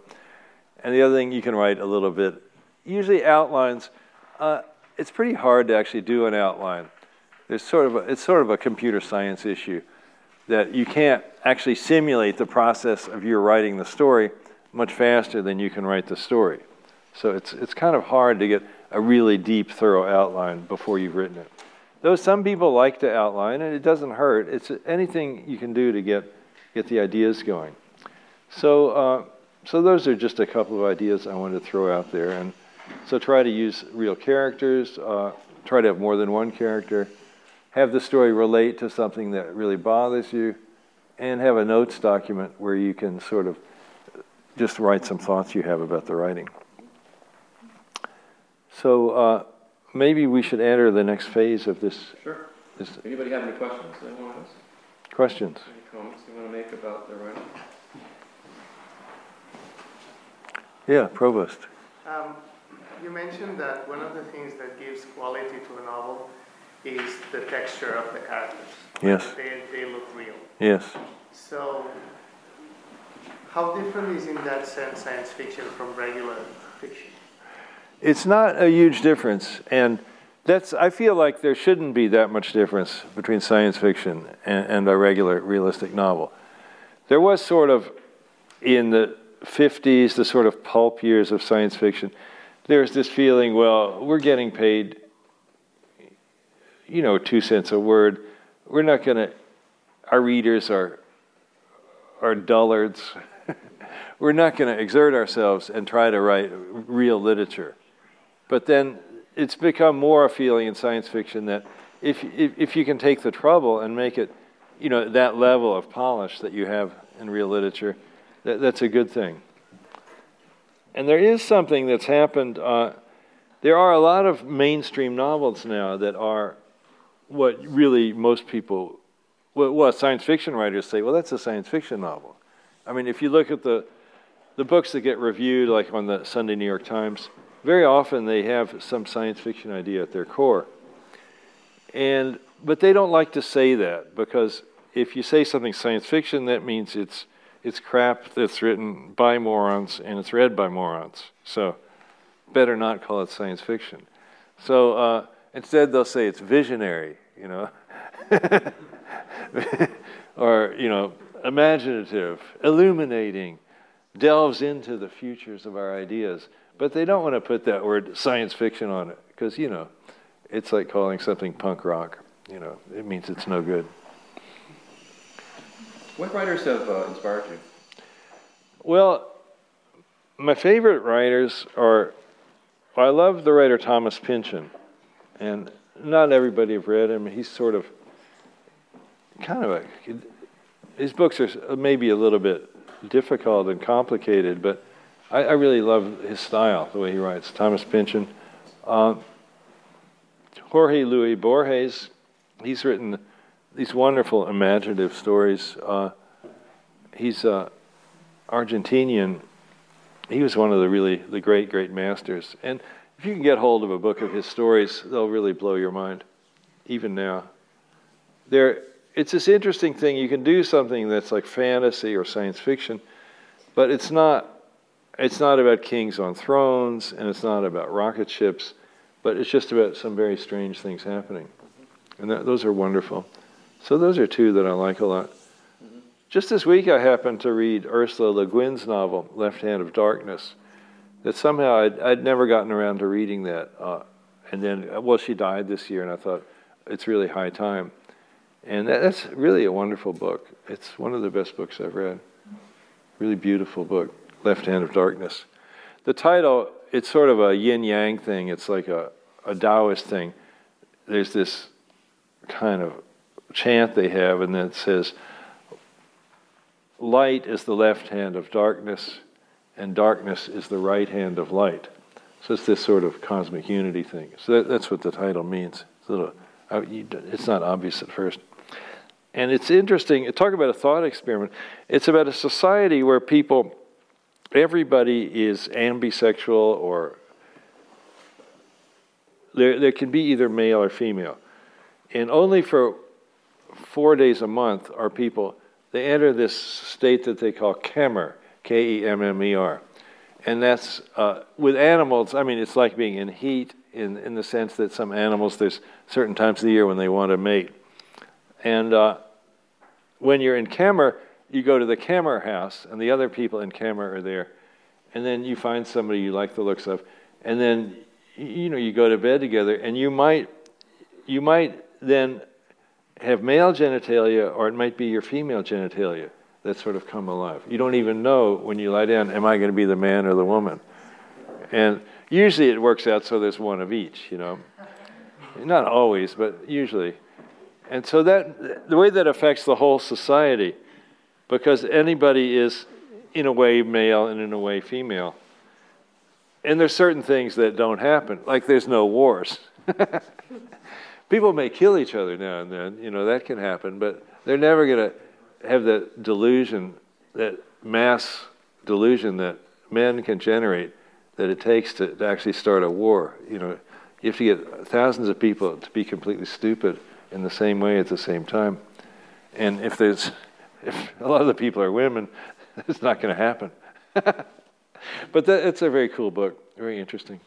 And the other thing you can write a little bit, usually outlines. Uh, it's pretty hard to actually do an outline. There's sort of a, it's sort of a computer science issue that you can't actually simulate the process of your writing the story much faster than you can write the story. So it's, it's kind of hard to get a really deep, thorough outline before you've written it. Though some people like to outline, and it doesn't hurt, it's anything you can do to get, get the ideas going. So, uh, so those are just a couple of ideas I wanted to throw out there. And so try to use real characters, uh, try to have more than one character, have the story relate to something that really bothers you, and have a notes document where you can sort of just write some thoughts you have about the writing. So uh, maybe we should enter the next phase of this. Sure. this Anybody have any questions they want to ask? questions. Any comments you want to make about the writing? Yeah, Provost. Um, you mentioned that one of the things that gives quality to a novel is the texture of the characters. Yes. They, they look real. Yes. So, how different is in that sense science fiction from regular fiction? It's not a huge difference, and that's. I feel like there shouldn't be that much difference between science fiction and, and a regular realistic novel. There was sort of in the 50s, the sort of pulp years of science fiction. There's this feeling, well, we're getting paid, you know, two cents a word. We're not going to. Our readers are are dullards. We're not going to exert ourselves and try to write real literature. But then it's become more a feeling in science fiction that if, if, if you can take the trouble and make it, you know, that level of polish that you have in real literature, that, that's a good thing. And there is something that's happened. Uh, there are a lot of mainstream novels now that are what really most people, well, what science fiction writers say, well, that's a science fiction novel. I mean, if you look at the, the books that get reviewed, like on the Sunday New York Times, very often they have some science fiction idea at their core. And, but they don't like to say that because if you say something science fiction, that means it's, it's crap that's written by morons and it's read by morons. So better not call it science fiction. So uh, instead, they'll say it's visionary, you know, *laughs* or, you know, imaginative, illuminating, delves into the futures of our ideas. But they don't want to put that word science fiction on it because, you know, it's like calling something punk rock. You know, it means it's no good. What writers have uh, inspired you? Well, my favorite writers are, well, I love the writer Thomas Pynchon. And not everybody have read him. He's sort of kind of a. His books are maybe a little bit difficult and complicated, but I, I really love his style, the way he writes. Thomas Pynchon. Uh, Jorge Luis Borges, he's written these wonderful imaginative stories. Uh, he's uh, Argentinian. He was one of the really the great great masters. And if you can get hold of a book of his stories, they'll really blow your mind, even now. There, it's this interesting thing. You can do something that's like fantasy or science fiction, but it's not. It's not about kings on thrones, and it's not about rocket ships, but it's just about some very strange things happening, and that, those are wonderful. So those are two that I like a lot. Just this week, I happened to read Ursula Le Guin's novel, Left Hand of Darkness. That somehow I'd, I'd never gotten around to reading that. Uh, and then, well, she died this year, and I thought it's really high time. And that, that's really a wonderful book. It's one of the best books I've read. Really beautiful book, Left Hand of Darkness. The title, it's sort of a yin yang thing, it's like a, a Taoist thing. There's this kind of chant they have, and then it says, Light is the left hand of darkness, and darkness is the right hand of light. So it's this sort of cosmic unity thing. So that, that's what the title means. It's, little, uh, it's not obvious at first. And it's interesting, talk about a thought experiment. It's about a society where people, everybody is ambisexual or there, there can be either male or female. And only for four days a month are people they enter this state that they call Kemmer, K E M M E R. And that's uh, with animals, I mean, it's like being in heat in, in the sense that some animals, there's certain times of the year when they want to mate. And uh, when you're in Kemmer, you go to the Kemmer house, and the other people in Kemmer are there. And then you find somebody you like the looks of. And then, you know, you go to bed together, and you might, you might then have male genitalia or it might be your female genitalia that sort of come alive. You don't even know when you lie down, am I going to be the man or the woman? And usually it works out so there's one of each, you know. Not always, but usually. And so that the way that affects the whole society, because anybody is in a way male and in a way female. And there's certain things that don't happen, like there's no wars. *laughs* People may kill each other now and then, you know, that can happen, but they're never going to have that delusion, that mass delusion that men can generate that it takes to, to actually start a war. You know, you have to get thousands of people to be completely stupid in the same way at the same time. And if there's, if a lot of the people are women, *laughs* it's not going to happen. *laughs* but that, it's a very cool book, very interesting.